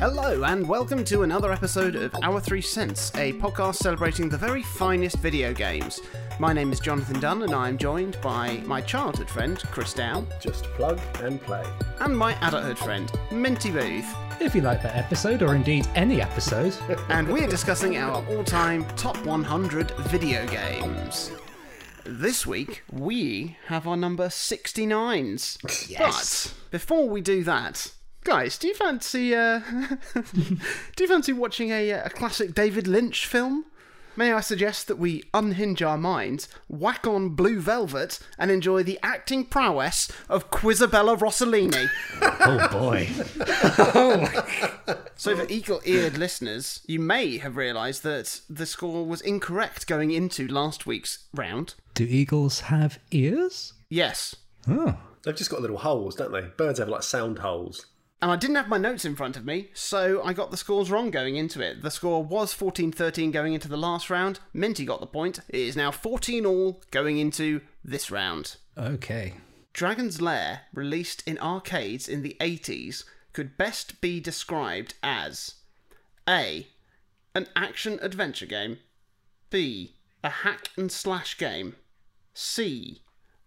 Hello, and welcome to another episode of Our Three Cents, a podcast celebrating the very finest video games. My name is Jonathan Dunn, and I am joined by my childhood friend, Chris Dow, Just plug and play. and my adulthood friend, Minty Booth. If you like that episode, or indeed any episode, and we're discussing our all time top 100 video games. This week, we have our number 69s. Yes. But before we do that, guys, do you fancy uh, do you fancy watching a, uh, a classic David Lynch film? May I suggest that we unhinge our minds, whack on Blue Velvet, and enjoy the acting prowess of Isabella Rossellini? oh boy. So, for eagle eared listeners, you may have realised that the score was incorrect going into last week's round. Do eagles have ears? Yes. Oh. They've just got little holes, don't they? Birds have like sound holes. And I didn't have my notes in front of me, so I got the scores wrong going into it. The score was 14 13 going into the last round. Minty got the point. It is now 14 all going into this round. Okay. Dragon's Lair, released in arcades in the 80s, could best be described as A. An action adventure game, B. A hack and slash game, C.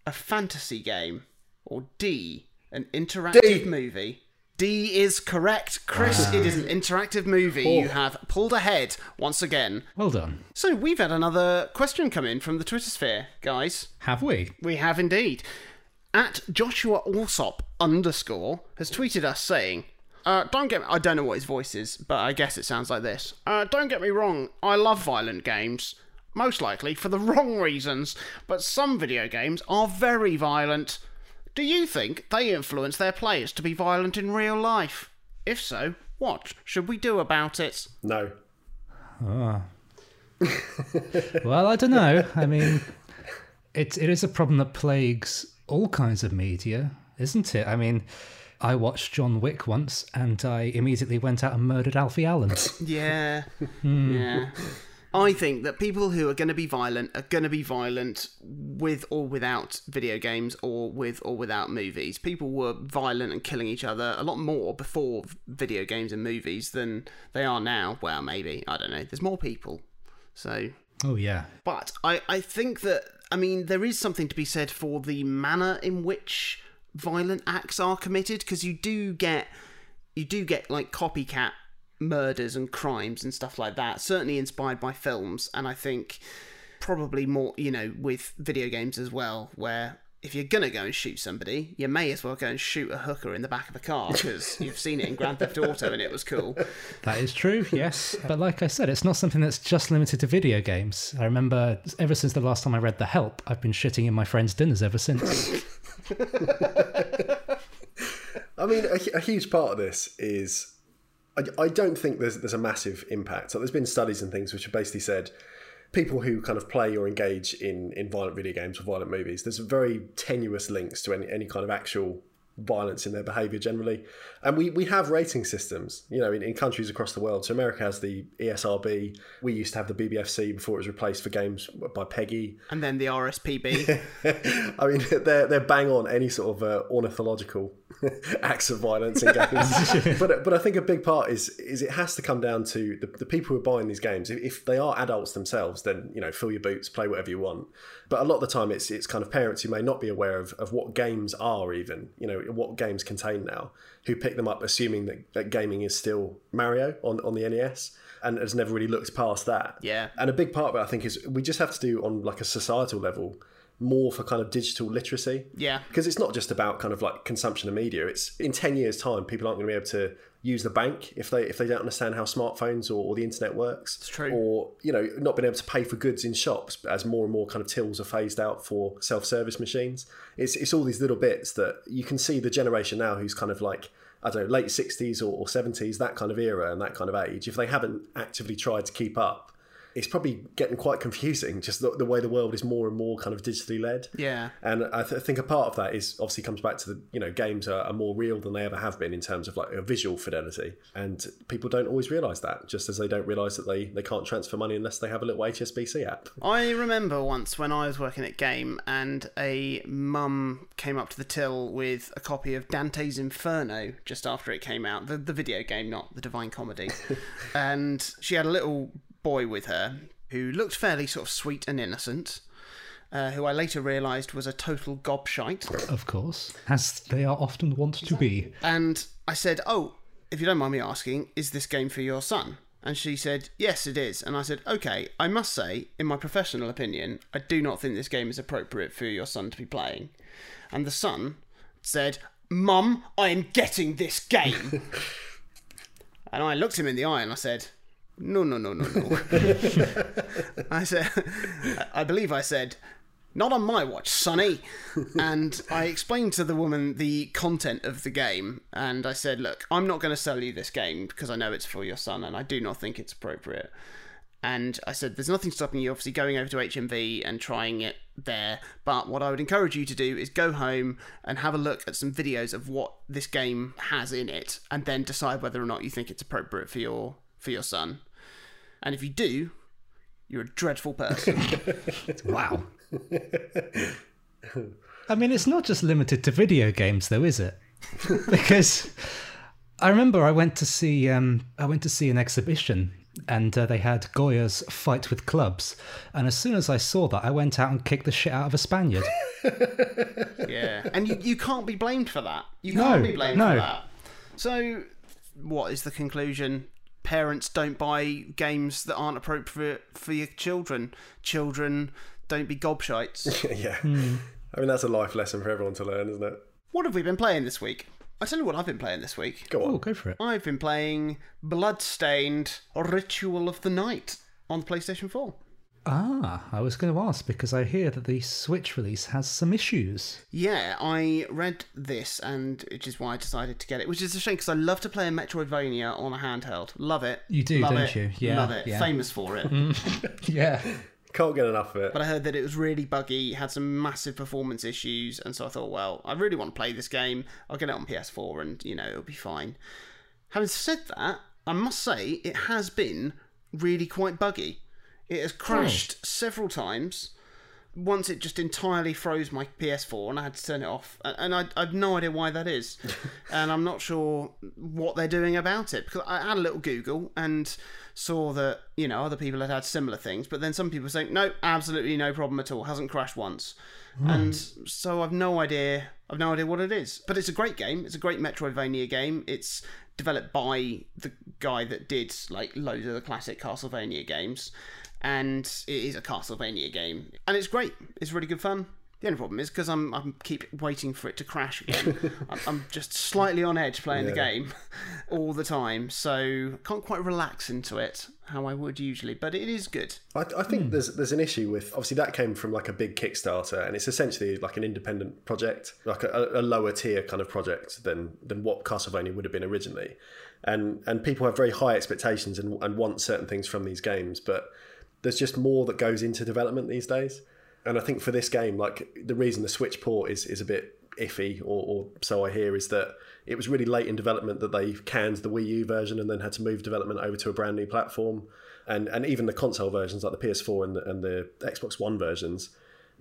A fantasy game, or D. An interactive D. movie. D is correct. Chris, it is an interactive movie. You have pulled ahead once again. Well done. So, we've had another question come in from the Twitter sphere, guys. Have we? We have indeed. At Joshua Alsop underscore has tweeted us saying, uh, don't get me, I don't know what his voice is, but I guess it sounds like this. Uh, don't get me wrong, I love violent games. Most likely for the wrong reasons, but some video games are very violent. Do you think they influence their players to be violent in real life? If so, what should we do about it? No. Ah. Well, I don't know. I mean, it, it is a problem that plagues all kinds of media, isn't it? I mean, I watched John Wick once and I immediately went out and murdered Alfie Allen. Yeah. Hmm. Yeah. I think that people who are going to be violent are going to be violent with or without video games or with or without movies. People were violent and killing each other a lot more before video games and movies than they are now. Well, maybe. I don't know. There's more people. So oh, yeah. but I, I think that I mean there is something to be said for the manner in which violent acts are committed because you do get you do get like copycat murders and crimes and stuff like that certainly inspired by films and I think probably more you know with video games as well where if you're gonna go and shoot somebody, you may as well go and shoot a hooker in the back of a car because you've seen it in Grand Theft Auto and it was cool. That is true, yes. But like I said, it's not something that's just limited to video games. I remember ever since the last time I read The Help, I've been shitting in my friends' dinners ever since. I mean, a, a huge part of this is I, I don't think there's there's a massive impact. So there's been studies and things which have basically said people who kind of play or engage in, in violent video games or violent movies, there's very tenuous links to any, any kind of actual violence in their behaviour generally. And we, we have rating systems, you know, in, in countries across the world. So America has the ESRB. We used to have the BBFC before it was replaced for games by PEGI. And then the RSPB. I mean, they're they're bang on any sort of uh, ornithological acts of violence in games. but but I think a big part is is it has to come down to the, the people who are buying these games. If, they are adults themselves, then you know, fill your boots, play whatever you want. But a lot of the time, it's it's kind of parents who may not be aware of, of what games are even, you know, what games contain now, who pick them up assuming that, that gaming is still Mario on, on the NES and has never really looked past that. Yeah. And a big part of it, I think, is we just have to do on like a societal level more for kind of digital literacy. Yeah. Because it's not just about kind of like consumption of media. It's in ten years' time, people aren't going to be able to use the bank if they if they don't understand how smartphones or, or the internet works. It's true. Or you know, not being able to pay for goods in shops as more and more kind of tills are phased out for self service machines. It's it's all these little bits that you can see the generation now who's kind of like. I don't know, late 60s or, or 70s, that kind of era and that kind of age, if they haven't actively tried to keep up, it's probably getting quite confusing. Just the, the way the world is more and more kind of digitally led. Yeah. And I th- think a part of that is obviously comes back to the you know games are, are more real than they ever have been in terms of like a visual fidelity, and people don't always realise that. Just as they don't realise that they they can't transfer money unless they have a little HSBC app. I remember once when I was working at Game and a mum came up to the till with a copy of Dante's Inferno just after it came out, the, the video game, not the Divine Comedy. and she had a little boy with her who looked fairly sort of sweet and innocent. Uh, who I later realised was a total gobshite. Of course, as they are often wont to be. And I said, Oh, if you don't mind me asking, is this game for your son? And she said, Yes, it is. And I said, Okay, I must say, in my professional opinion, I do not think this game is appropriate for your son to be playing. And the son said, Mum, I am getting this game. and I looked him in the eye and I said, No, no, no, no, no. I said, I believe I said, not on my watch, Sonny. and I explained to the woman the content of the game, and I said, Look, I'm not going to sell you this game because I know it's for your son, and I do not think it's appropriate. And I said, There's nothing stopping you, obviously, going over to HMV and trying it there. But what I would encourage you to do is go home and have a look at some videos of what this game has in it, and then decide whether or not you think it's appropriate for your for your son. And if you do, you're a dreadful person. Wow. I mean, it's not just limited to video games, though, is it? because I remember I went to see um, I went to see an exhibition, and uh, they had Goya's fight with clubs, and as soon as I saw that, I went out and kicked the shit out of a Spaniard. Yeah, and you, you can't be blamed for that. You No, can't be blamed no. for that. So, what is the conclusion? Parents don't buy games that aren't appropriate for your children. Children don't be gobshites. yeah. Hmm. I mean that's a life lesson for everyone to learn, isn't it? what have we been playing this week? I tell you what I've been playing this week. Go on. Oh, go for it. I've been playing Bloodstained Ritual of the Night on the PlayStation 4. Ah, I was going to ask because I hear that the Switch release has some issues. Yeah, I read this, and which is why I decided to get it. Which is a shame because I love to play a Metroidvania on a handheld. Love it. You do, Love don't it. you? Yeah, love it. yeah. Famous for it. Yeah. Can't get enough of it. But I heard that it was really buggy, had some massive performance issues, and so I thought, well, I really want to play this game. I'll get it on PS4, and you know it'll be fine. Having said that, I must say it has been really quite buggy. It has crashed several times. Once it just entirely froze my PS4 and I had to turn it off. And I, I no idea why that is. and I'm not sure what they're doing about it. Because I had a little Google and saw that, you know, other people had had similar things. But then some people saying, no, absolutely no problem at all. Hasn't crashed once. And so I've no idea. I've no idea what it is. But it's a great game. It's a great Metroidvania game. It's developed by the guy that did like loads of the classic Castlevania games, and it is a Castlevania game, and it's great. It's really good fun. The only problem is because I'm I'm keep waiting for it to crash again. I'm, I'm just slightly on edge playing the game all the time, so can't quite relax into it how I would usually. But it is good. I, I think hmm. there's there's an issue with obviously that came from like a big Kickstarter and it's essentially like an independent project, like a, a lower tier kind of project than than what Castlevania would have been originally, and and people have very high expectations and, and want certain things from these games, but there's just more that goes into development these days, and I think for this game, like the reason the Switch port is is a bit iffy, or, or so I hear, is that it was really late in development that they canned the Wii U version and then had to move development over to a brand new platform, and and even the console versions like the PS4 and the, and the Xbox One versions.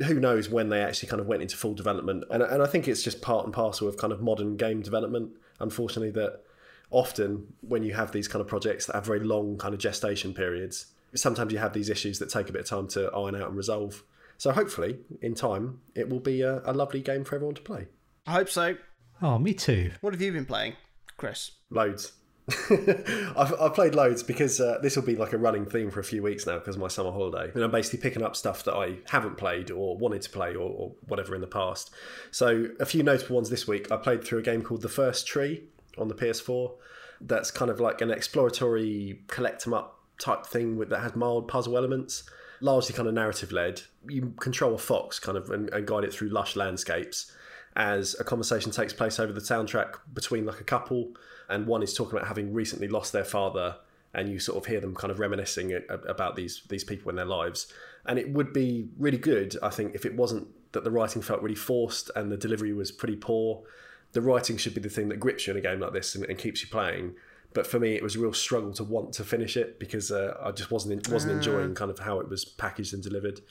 Who knows when they actually kind of went into full development? And, and I think it's just part and parcel of kind of modern game development. Unfortunately, that often when you have these kind of projects that have very long kind of gestation periods, sometimes you have these issues that take a bit of time to iron out and resolve. So hopefully, in time, it will be a, a lovely game for everyone to play. I hope so. Oh, me too. What have you been playing, Chris? Loads. I've, I've played loads because uh, this will be like a running theme for a few weeks now because of my summer holiday. And I'm basically picking up stuff that I haven't played or wanted to play or, or whatever in the past. So, a few notable ones this week. I played through a game called The First Tree on the PS4. That's kind of like an exploratory collect 'em up type thing with, that has mild puzzle elements, largely kind of narrative led. You control a fox kind of and, and guide it through lush landscapes as a conversation takes place over the soundtrack between like a couple and one is talking about having recently lost their father and you sort of hear them kind of reminiscing about these these people in their lives. And it would be really good, I think, if it wasn't that the writing felt really forced and the delivery was pretty poor. The writing should be the thing that grips you in a game like this and, and keeps you playing. But for me, it was a real struggle to want to finish it because uh, I just wasn't wasn't enjoying kind of how it was packaged and delivered.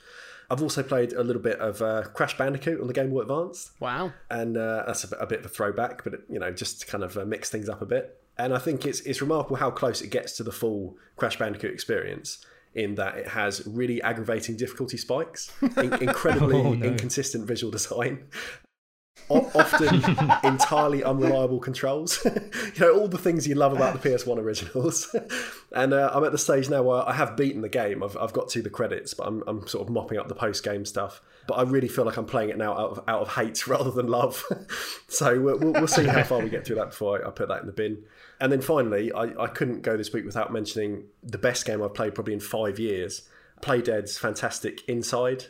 I've also played a little bit of uh, Crash Bandicoot on the Game Boy Advance Wow. and uh, that's a, a bit of a throwback, but you know, just to kind of uh, mix things up a bit. And I think it's it's remarkable how close it gets to the full Crash Bandicoot experience. In that it has really aggravating difficulty spikes, in- incredibly Oh, no. inconsistent visual design, often entirely unreliable controls. you know all the things you love about the PS1 originals. and uh, I'm at the stage now where I have beaten the game. I've, I've got to the credits, but I'm, I'm sort of mopping up the post game stuff. But I really feel like I'm playing it now out of, out of hate rather than love. so we'll, we'll, we'll see how far we get through that before I, I put that in the bin. And then finally, I, I couldn't go this week without mentioning the best game I've played probably in five years. Playdead's fantastic Inside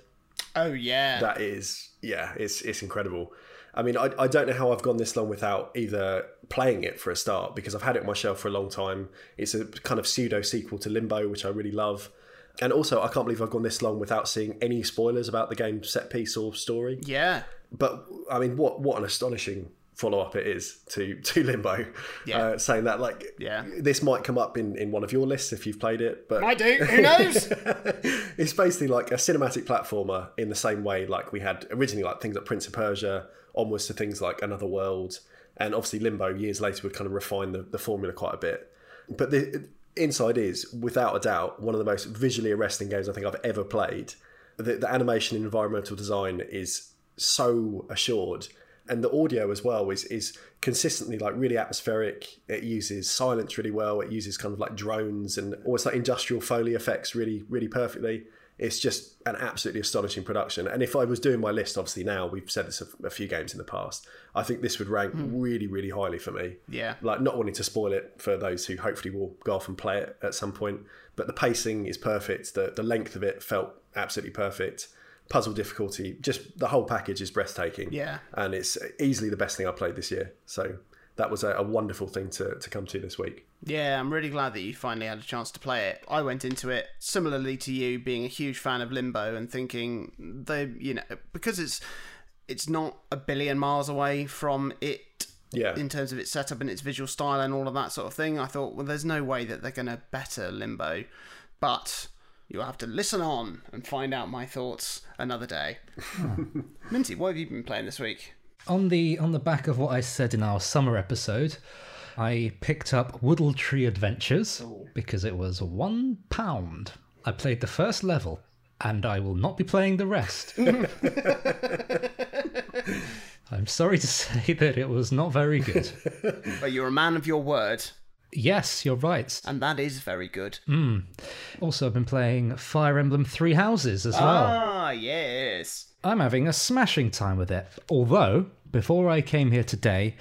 Oh yeah. that is yeah it's it's incredible i mean I, I don't know how i've gone this long without either playing it for a start because i've had it on my shelf for a long time. It's a kind of pseudo sequel to limbo which i really love. And also i can't believe i've gone this long without seeing any spoilers about the game set piece or story. Yeah. but i mean what what an astonishing follow up it is to to limbo Yeah. uh, saying that like Yeah. this might come up in in one of your lists if you've played it but I do. Who knows? it's basically like a cinematic platformer in the same way like we had originally like things like Prince of Persia, onwards to things like Another World, and obviously Limbo years later would kind of refine the, the formula quite a bit. But the Inside is, without a doubt, one of the most visually arresting games I think I've ever played. The, the animation and environmental design is so assured. And the audio as well is is consistently like really atmospheric. It uses silence really well. It uses kind of like drones and almost like industrial foley effects really really perfectly. It's just an absolutely astonishing production. And if I was doing my list, obviously now we've said this a, a few games in the past, I think this would rank hmm. really really highly for me. Yeah. Like not wanting to spoil it for those who hopefully will go off and play it at some point, but the pacing is perfect. The the length of it felt absolutely perfect. Puzzle difficulty, just the whole package is breathtaking. Yeah. and it's easily the best thing I played this year. So that was a, a wonderful thing to to come to this week. Yeah, I'm really glad that you finally had a chance to play it. I went into it similarly to you, being a huge fan of Limbo and thinking they, you know, because it's it's not a billion miles away from it Yeah, in terms of its setup and its visual style and all of that sort of thing. I thought, well, there's no way that they're going to better Limbo, but you'll have to listen on and find out my thoughts another day. Minty, what have you been playing this week? On the on the back of what I said in our summer episode, I picked up Woodle Tree Adventures because it was one pound. I played the first level, and I will not be playing the rest. I'm sorry to say that it was not very good. But you're a man of your word, yes, you're right. and that is very good. Also, I've been playing Fire Emblem Three Houses as well. Ah, yes. I'm having a smashing time with it. Although, before I came here today,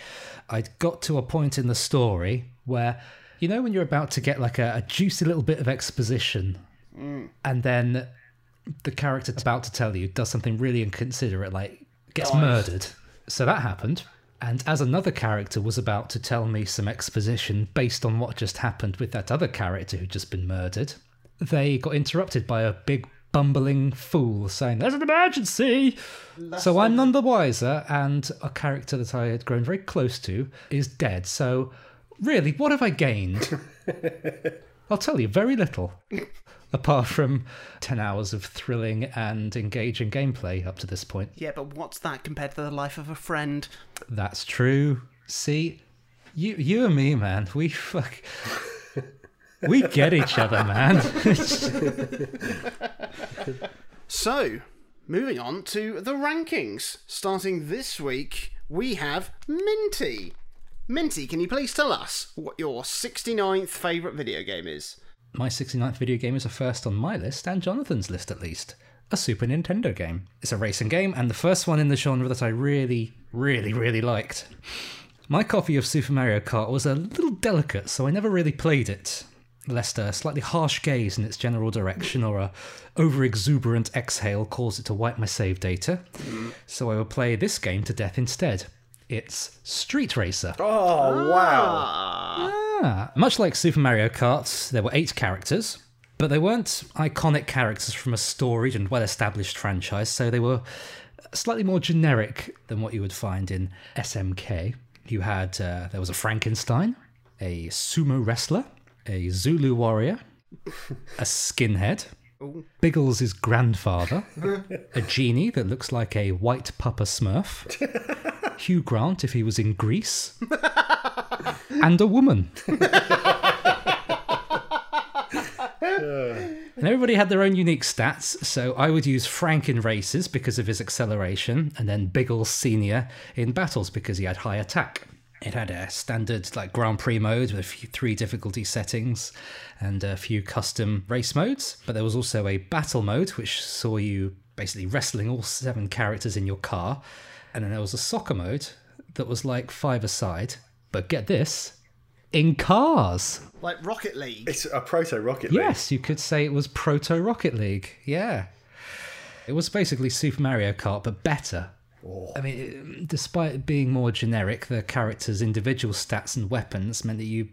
I'd got to a point in the story where, you know, when you're about to get like a, a juicy little bit of exposition, and then the character about to tell you does something really inconsiderate, like gets murdered. So that happened. And as another character was about to tell me some exposition based on what just happened with that other character who'd just been murdered, they got interrupted by a big bumbling fool saying, There's an emergency! so I'm none the wiser, and a character that I had grown very close to is dead. So, really, what have I gained? I'll tell you, very little. Apart from 10 hours of thrilling and engaging gameplay up to this point. Yeah, but what's that compared to the life of a friend? That's true. See, you you and me, man, we fuck. We get each other, man. So, moving on to the rankings. Starting this week, we have Minty. Minty, can you please tell us what your 69th favourite video game is? My 69th video game is a first on my list, and Jonathan's list at least. A Super Nintendo game. It's a racing game, and the first one in the genre that I really, really, really liked. My copy of Super Mario Kart was a little delicate, so I never really played it. Lest a slightly harsh gaze in its general direction or a over-exuberant exhale caused it to wipe my save data. So I will play this game to death instead. It's Street Racer. Oh wow! Ah, Yeah. Much like Super Mario Kart, there were eight characters, but they weren't iconic characters from a storied and well established franchise, so they were slightly more generic than what you would find in SMK. You had, uh, there was a Frankenstein, a sumo wrestler, a Zulu warrior, a skinhead, Biggles' grandfather, a genie that looks like a white Papa smurf, Hugh Grant if he was in Greece, and a woman. And everybody had their own unique stats, so I would use Frank in races because of his acceleration, and then Biggles Senior in battles because he had high attack. It had a standard like Grand Prix mode with a few, three difficulty settings and a few custom race modes, but there was also a battle mode which saw you basically wrestling all seven characters in your car, and then there was a soccer mode that was like five aside, but get this, in cars. Like Rocket League. It's a proto Rocket League. Yes, you could say it was Proto Rocket League. Yeah. It was basically Super Mario Kart, but better. I mean, it- despite it being more generic, the characters' individual stats and weapons meant that you,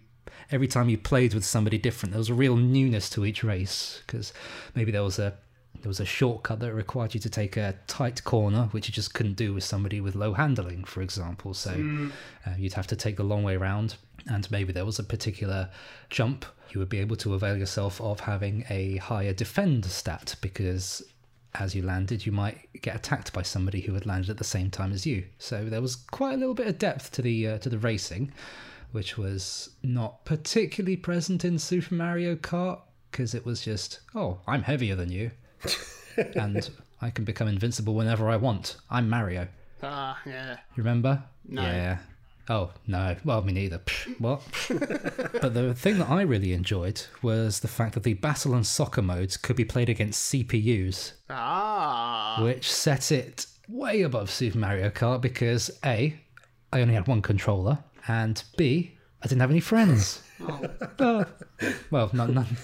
every time you played with somebody different, there was a real newness to each race. Because maybe there was a there was a shortcut that required you to take a tight corner, which you just couldn't do with somebody with low handling, for example. So uh, you'd have to take the long way around, And maybe there was a particular jump you would be able to avail yourself of having a higher defend stat because as you landed, you might get attacked by somebody who had landed at the same time as you. So there was quite a little bit of depth to the uh, to the racing, which was not particularly present in Super Mario Kart because it was just, oh, I'm heavier than you, and I can become invincible whenever I want. I'm Mario. Ah, yeah. You remember? No. Yeah. Oh no. Well, me neither. Psh, What? but the thing that I really enjoyed was the fact that the battle and soccer modes could be played against CPUs, Ah. which set it way above Super Mario Kart because a, I only had one controller, and b, I didn't have any friends. Oh. well, none, none,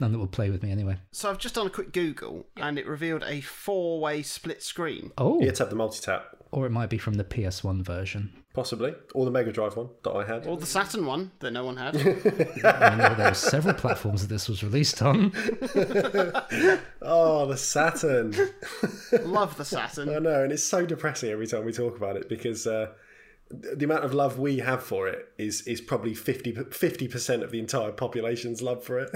none that would play with me anyway. So I've just done a quick Google and it revealed a four way split screen. Oh, You had to have the multi tap, or it might be from the PS1 version. possibly, or the Mega Drive one that I had. Or the Saturn one that no one had. I know there were several platforms that this was released on. Oh, the Saturn. Love the Saturn. I Saturn. know, and it's so depressing every time we talk about it because uh, the amount of love we have for it is is probably 50 percent of the entire population's love for it.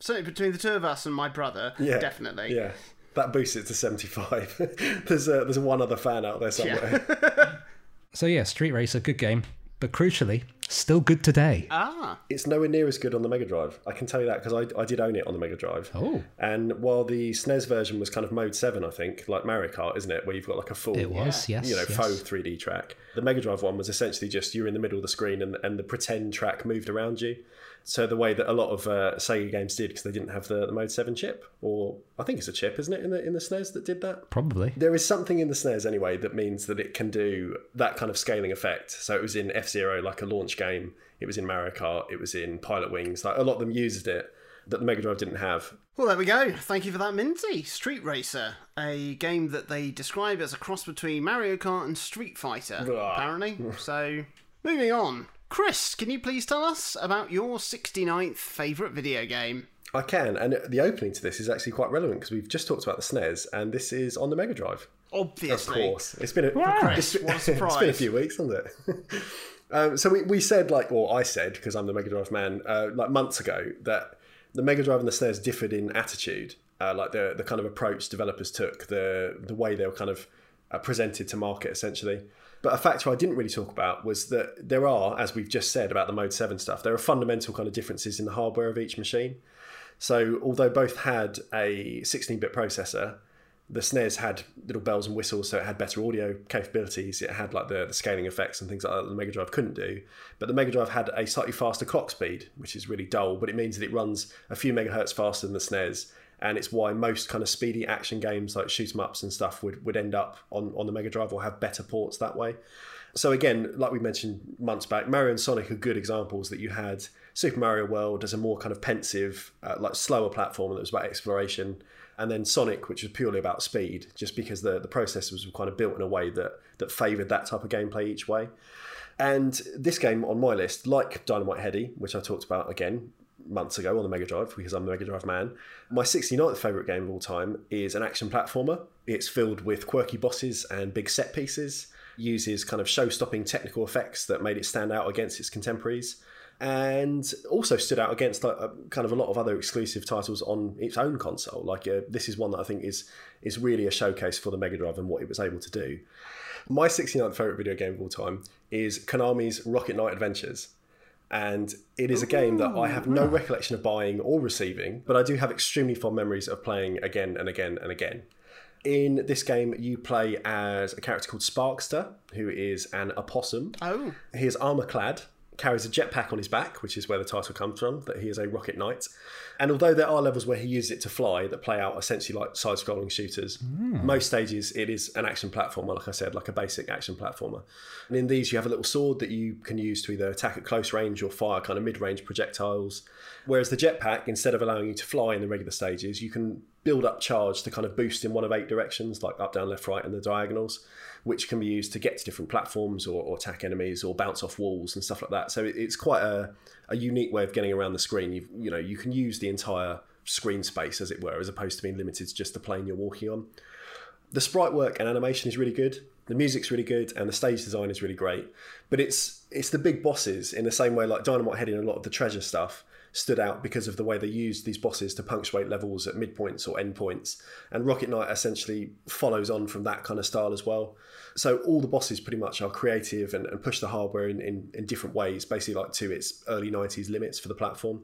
Certainly between the two of us and my brother, Yeah, definitely. Yeah, that boosts it to seventy five. there's a, there's one other fan out there somewhere. So yeah, Street Racer, good game, but crucially, still good today. Ah, It's nowhere near as good on the Mega Drive. I can tell you that because I, I did own it on the Mega Drive. Oh. And while the SNES version was kind of mode seven, I think, like Mario Kart, isn't it, where you've got like a full, It was, yes, you know, yes. faux 3D track. The Mega Drive one was essentially just you're in the middle of the screen and, and the pretend track moved around you. So the way that a lot of uh, Sega games did because they didn't have the, the Mode Seven chip, or I think it's a chip, isn't it, in the in the SNES that did that? Probably. There is something in the SNES anyway that means that it can do that kind of scaling effect. So it was in F Zero, like a launch game. It was in Mario Kart. It was in Pilotwings. Like a lot of them used it that the Mega Drive didn't have. well, there we go. Thank you for that, Minty. Street Racer, a game that they describe as a cross between Mario Kart and Street Fighter, Ugh. apparently. So, moving on. Chris, can you please tell us about your 69th favourite video game? I can, and the opening to this is actually quite relevant because we've just talked about the SNES, and this is on the Mega Drive. Obviously, Of course, it's been a, Chris, it's, what a it's been a few weeks, hasn't it? um, so we, we said like, or I said because I'm the Mega Drive man, uh, like months ago that the Mega Drive and the SNES differed in attitude, uh, like the the kind of approach developers took, the the way they were kind of uh, presented to market essentially. But a factor I didn't really talk about was that there are, as we've just said about the Mode 7 stuff, there are fundamental kind of differences in the hardware of each machine. So although both had a 16-bit processor, the SNES had little bells and whistles, so it had better audio capabilities. It had like the, the scaling effects and things like that, that the Mega Drive couldn't do. But the Mega Drive had a slightly faster clock speed, which is really dull, but it means that it runs a few megahertz faster than the SNES. And it's why most kind of speedy action games like shoot 'em ups and stuff would, would end up on, on the Mega Drive or have better ports that way. So again, like we mentioned months back, Mario and Sonic are good examples that you had Super Mario World as a more kind of pensive, uh, like slower platform that was about exploration, and then Sonic, which was purely about speed, just because the the processors were kind of built in a way that that favoured that type of gameplay each way. And this game on my list, like Dynamite Headdy, which I talked about again months ago on the Mega Drive because I'm the Mega Drive man, my 69th favourite game of all time is an action platformer. It's filled with quirky bosses and big set pieces, uses kind of show stopping technical effects that made it stand out against its contemporaries and also stood out against kind of a lot of other exclusive titles on its own console. Like uh, this is one that I think is is really a showcase for the Mega Drive and what it was able to do. My 69th favorite video game of all time is Konami's Rocket Knight Adventures. And it is a game that I have no oh. recollection of buying or receiving, but I do have extremely fond memories of playing again and again and again. In this game, you play as a character called Sparkster, who is an opossum. Oh. He is armor clad, carries a jetpack on his back, which is where the title comes from, that he is a rocket knight. And although there are levels where he uses it to fly that play out essentially like side scrolling shooters, hmm. most stages it is an action platformer, like I said, like a basic action platformer. And in these, you have a little sword that you can use to either attack at close range or fire kind of mid range projectiles. Whereas the jetpack, instead of allowing you to fly in the regular stages, you can build up charge to kind of boost in one of eight directions, like up, down, left, right, and the diagonals, which can be used to get to different platforms or, or attack enemies or bounce off walls and stuff like that. So it, it's quite a, a unique way of getting around the screen. You you know you can use the entire screen space as it were, as opposed to being limited to just the plane you're walking on. The sprite work and animation is really good. The music's really good, and the stage design is really great. But it's it's the big bosses in the same way like Dynamite Headdy and a lot of the treasure stuff stood out because of the way they used these bosses to punctuate levels at midpoints or endpoints. And Rocket Knight essentially follows on from that kind of style as well. So all the bosses pretty much are creative and, and push the hardware in, in, in different ways, basically like to its early 90s limits for the platform.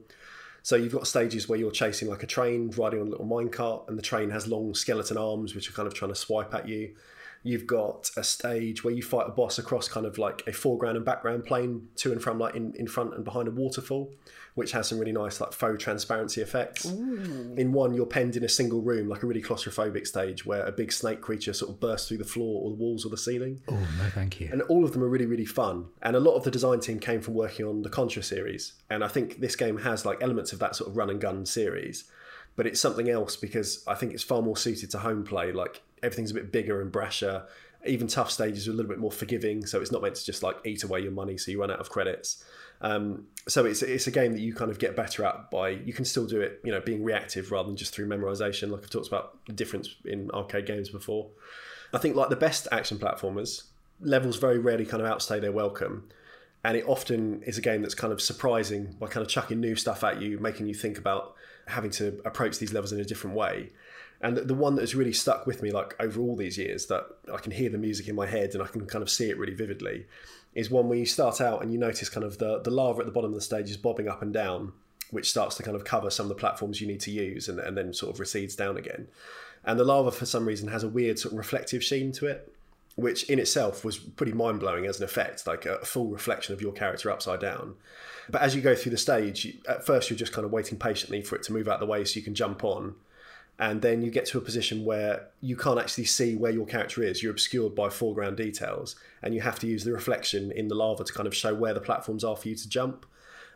So you've got stages where you're chasing like a train, riding on a little minecart, and the train has long skeleton arms which are kind of trying to swipe at you. You've got a stage where you fight a boss across kind of like a foreground and background plane to and from like in, in front and behind a waterfall, which has some really nice like faux transparency effects. In one, you're penned in a single room, like a really claustrophobic stage where a big snake creature sort of bursts through the floor or the walls or the ceiling. Oh, no, thank you. And all of them are really, really fun. And a lot of the design team came from working on the Contra series. And I think this game has like elements of that sort of run and gun series. But it's something else because I think it's far more suited to home play. Like everything's a bit bigger and brasher. Even tough stages are a little bit more forgiving, so it's not meant to just like eat away your money so you run out of credits. Um, so it's it's a game that you kind of get better at by you can still do it, you know, being reactive rather than just through memorization. Like I've talked about the difference in arcade games before. I think like the best action platformers, levels very rarely kind of outstay their welcome. And it often is a game that's kind of surprising by kind of chucking new stuff at you, making you think about having to approach these levels in a different way. And the one that has really stuck with me, like over all these years, that I can hear the music in my head and I can kind of see it really vividly, is one where you start out and you notice kind of the, the lava at the bottom of the stage is bobbing up and down, which starts to kind of cover some of the platforms you need to use and, and then sort of recedes down again. And the lava, for some reason, has a weird sort of reflective sheen to it, which in itself was pretty mind blowing as an effect, like a full reflection of your character upside down. But as you go through the stage, you, at first you're just kind of waiting patiently for it to move out of the way so you can jump on and then you get to a position where you can't actually see where your character is. You're obscured by foreground details, and you have to use the reflection in the lava to kind of show where the platforms are for you to jump.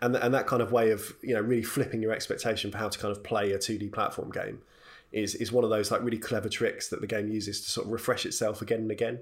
And, and that kind of way of you know really flipping your expectation for how to kind of play a 2D platform game is is one of those like really clever tricks that the game uses to sort of refresh itself again and again.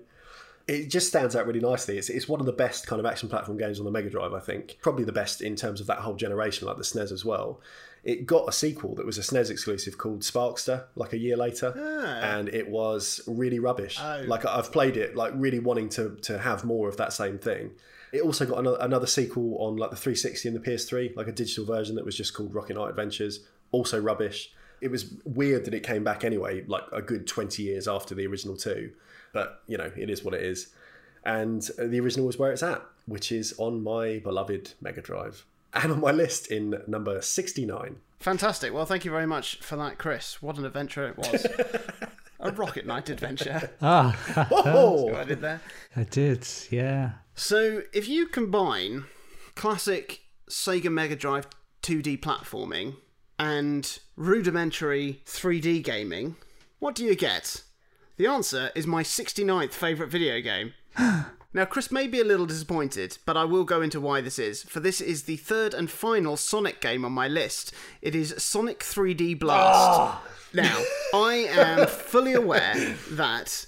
It just stands out really nicely. It's, it's one of the best kind of action platform games on the Mega Drive, I think. Probably the best in terms of that whole generation, like the SNES as well it got a sequel that was a SNES exclusive called Sparkster, like a year later, ah. and it was really rubbish. Oh. Like I've played it, like really wanting to to have more of that same thing. It also got another, another sequel on like the 360 and the PS3, like a digital version that was just called Rocket Knight Adventures, also rubbish. It was weird that it came back anyway, like a good 20 years after the original two, but you know it is what it is. And the original was where it's at, which is on my beloved Mega Drive and on my list in number 69. Fantastic. Well, thank you very much for that, Chris. What an adventure it was. a Rocket Knight adventure. Ah, Oh, I did there. I did, yeah. So, if you combine classic Sega Mega Drive 2D platforming and rudimentary 3D gaming, what do you get? The answer is my 69th favourite video game. now, Chris may be a little disappointed, but I will go into why this is, for this is the third and final Sonic game on my list. It is Sonic 3D Blast. Ah! Now, I am fully aware that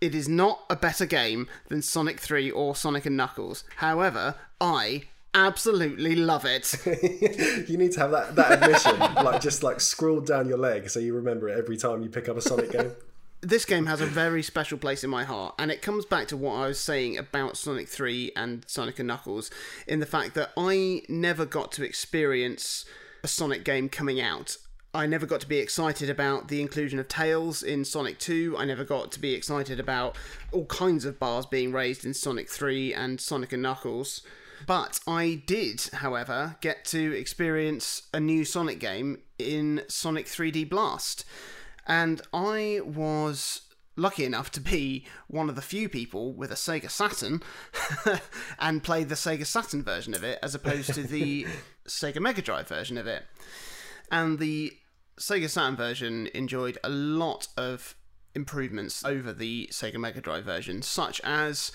It is not a better game than Sonic 3 or Sonic and Knuckles. However, I absolutely love it. you need to have that, that admission, like just like scrawled down your leg so you remember it every time you pick up a Sonic game. this game has a very special place in my heart, and it comes back to what I was saying about Sonic 3 and Sonic and Knuckles in the fact that I never got to experience a Sonic game coming out. I never got to be excited about the inclusion of Tails in Sonic 2. I never got to be excited about all kinds of bars being raised in Sonic 3 and Sonic and Knuckles. But I did, however, get to experience a new Sonic game in Sonic 3D Blast. And I was lucky enough to be one of the few people with a Sega Saturn and play the Sega Saturn version of it as opposed to the Sega Mega Drive version of it. And the Sega Saturn version enjoyed a lot of improvements over the Sega Mega Drive version, such as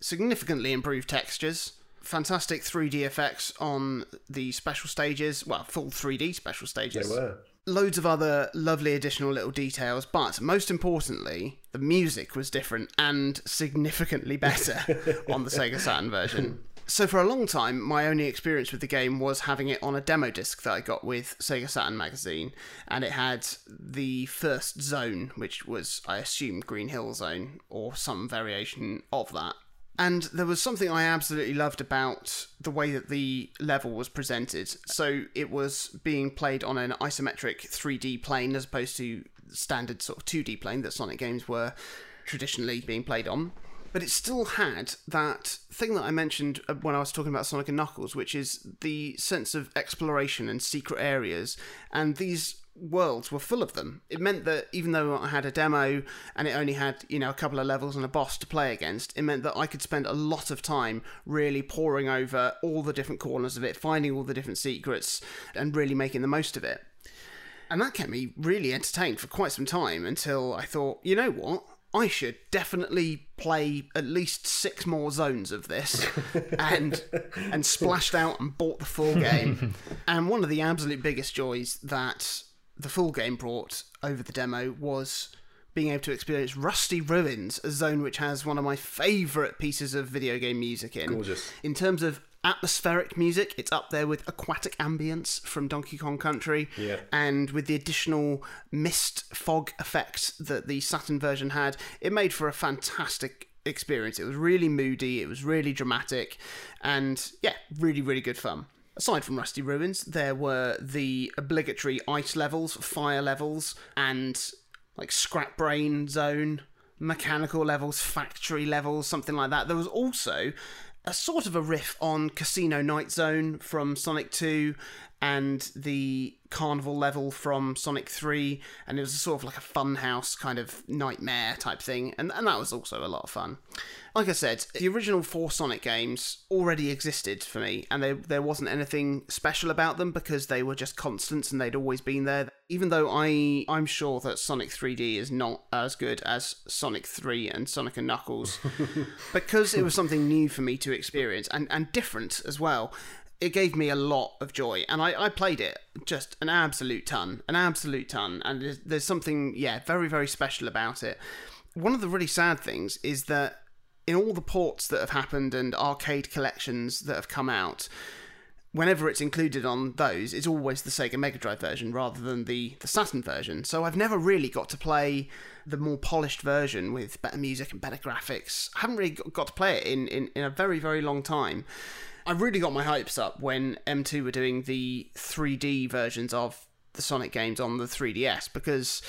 significantly improved textures, fantastic 3D effects on the special stages, well, full 3D special stages. They were. Loads of other lovely additional little details, but most importantly, the music was different and significantly better on the Sega Saturn version. So for a long time, my only experience with the game was having it on a demo disc that I got with Sega Saturn magazine, and it had the first zone, which was, I assume, Green Hill Zone or some variation of that. And there was something I absolutely loved about the way that the level was presented. So it was being played on an isometric 3D plane as opposed to standard sort of 2D plane that Sonic games were traditionally being played on but it still had that thing that I mentioned uh, when I was talking about Sonic and Knuckles, which is the sense of exploration and secret areas. And these worlds were full of them. It meant that even though I had a demo and it only had, you know, a couple of levels and a boss to play against, it meant that I could spend a lot of time really poring over all the different corners of it, finding all the different secrets, and really making the most of it. And that kept me really entertained for quite some time until I thought, you know what? I should definitely play at least six more zones of this and and splashed out and bought the full game. and one of the absolute biggest joys that the full game brought over the demo was being able to experience Rusty Ruins, a zone which has one of my favourite pieces of video game music in. Gorgeous. In terms of atmospheric music. It's up there with aquatic ambience from Donkey Kong Country, Yeah. and with the additional mist fog effects that the Saturn version had, it made for a fantastic experience. It was really moody, it was really dramatic, and yeah, really, really good fun. Aside from Rusty Ruins, there were the obligatory ice levels, fire levels, and like scrap brain zone, mechanical levels, factory levels, something like that. There was also a sort of a riff on Casino Night Zone from Sonic 2 and the carnival level from Sonic 3 and it was sort of like a funhouse kind of nightmare type thing and, and that was also a lot of fun. Like I said, the original four Sonic games already existed for me and there there wasn't anything special about them because they were just constants and they'd always been there. Even though I I'm sure that Sonic 3D is not as good as Sonic 3 and Sonic and Knuckles because it was something new for me to experience and, and different as well. It gave me a lot of joy, and I, I played it just an absolute ton, an absolute ton, and there's, there's something, yeah, very, very special about it. One of the really sad things is that in all the ports that have happened and arcade collections that have come out, whenever it's included on those, it's always the Sega Mega Drive version rather than the, the Saturn version. So I've never really got to play the more polished version with better music and better graphics. I haven't really got to play it in, in, in a very, very long time. I really got my hopes up when M2 were doing the 3D versions of the Sonic games on the 3DS because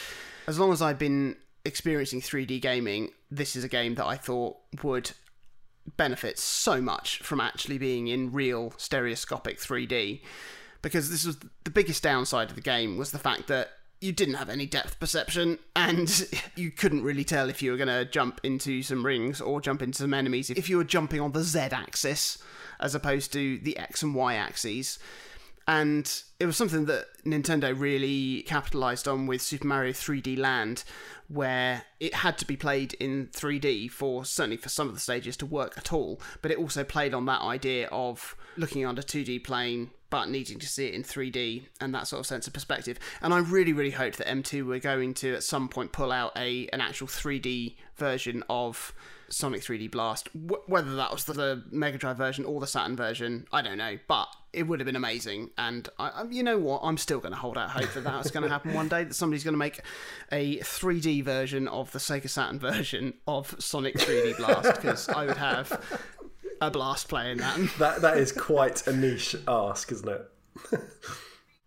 as long as I've been experiencing 3D gaming, this is a game that I thought would benefit so much from actually being in real stereoscopic 3D because this was the biggest downside of the game was the fact that you didn't have any depth perception and you couldn't really tell if you were going to jump into some rings or jump into some enemies. If you were jumping on the Z axis as opposed to the X and Y axes. And it was something that Nintendo really capitalized on with Super Mario 3D Land, where it had to be played in 3D for certainly for some of the stages to work at all. But it also played on that idea of looking on a 2D plane, but needing to see it in 3D and that sort of sense of perspective. And I really, really hoped that M2 were going to at some point pull out a an actual 3D version of Sonic 3D Blast. W- whether that was the, the Mega Drive version or the Saturn version, I don't know, but it would have been amazing. And I, I, you know what? I'm still going to hold out hope that that's going to happen one day. That somebody's going to make a 3D version of the Sega Saturn version of Sonic 3D Blast because I would have a blast playing that. That that is quite a niche ask, isn't it?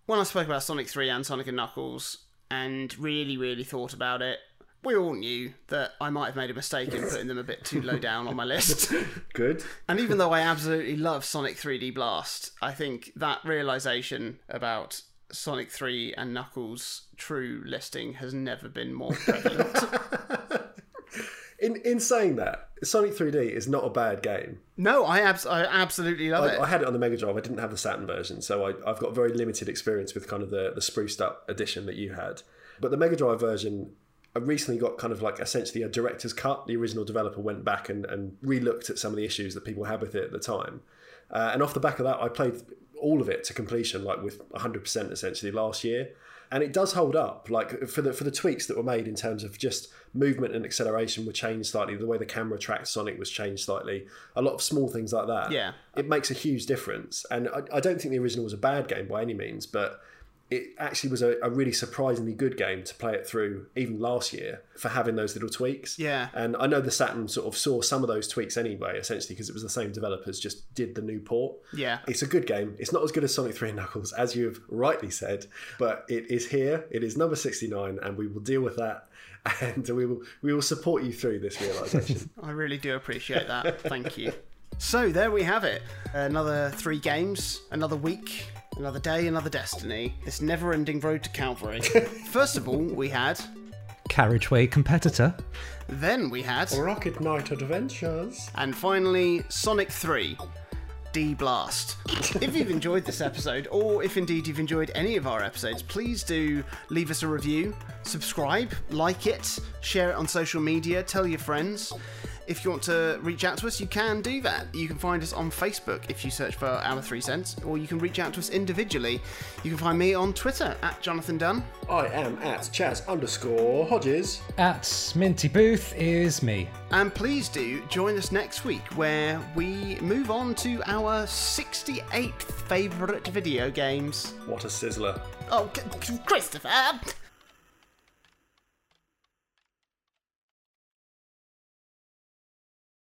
when I spoke about Sonic 3 and Sonic and Knuckles and really, really thought about it, we all knew that I might have made a mistake in putting them a bit too low down on my list. Good. And even though I absolutely love Sonic 3D Blast, I think that realization about Sonic 3 and Knuckles' true listing has never been more prevalent. In in saying that, Sonic 3D is not a bad game. no, I, abs- I absolutely love I, it. I had it on the Mega Drive. I didn't have the Saturn version, so I, I've got very limited experience with kind of the, the spruced up edition that you had. But the Mega Drive version, I recently got kind of like essentially a director's cut. The original developer went back and, and re-looked at some of the issues that people had with it at the time. Uh, and off the back of that, I played all of it to completion, like with 100% essentially last year. And it does hold up, like for the for the tweaks that were made in terms of just movement and acceleration were changed slightly. The way the camera tracked Sonic was changed slightly. A lot of small things like that. Yeah. it makes a huge difference. And I, I don't think the original was a bad game by any means, but it actually was a, a really surprisingly good game to play it through even last year for having those little tweaks. Yeah. And I know the Saturn sort of saw some of those tweaks anyway, essentially, because it was the same developers just did the new port. Yeah. It's a good game. It's not as good as Sonic 3 and Knuckles, as you have rightly said, but it is here. It is number 69, and we will deal with that. And we will we will support you through this realization. I really do appreciate that. Thank you. So there we have it. Another three games, another week, another day, another destiny. This never-ending road to Calvary. First of all, we had. Carriageway competitor. Then we had. Rocket Knight Adventures. And finally, Sonic 3 D Blast. if you've enjoyed this episode, or if indeed you've enjoyed any of our episodes, please do leave us a review, subscribe, like it, share it on social media, tell your friends. If you want to reach out to us, you can do that. You can find us on Facebook if you search for Our Three Cents, or you can reach out to us individually. You can find me on Twitter at Jonathan Dunn. I am at Chaz underscore Hodges. At Minty Booth is me. And please do join us next week where we move on to our 68th favourite video games. What a sizzler. Oh, C- C- Christopher!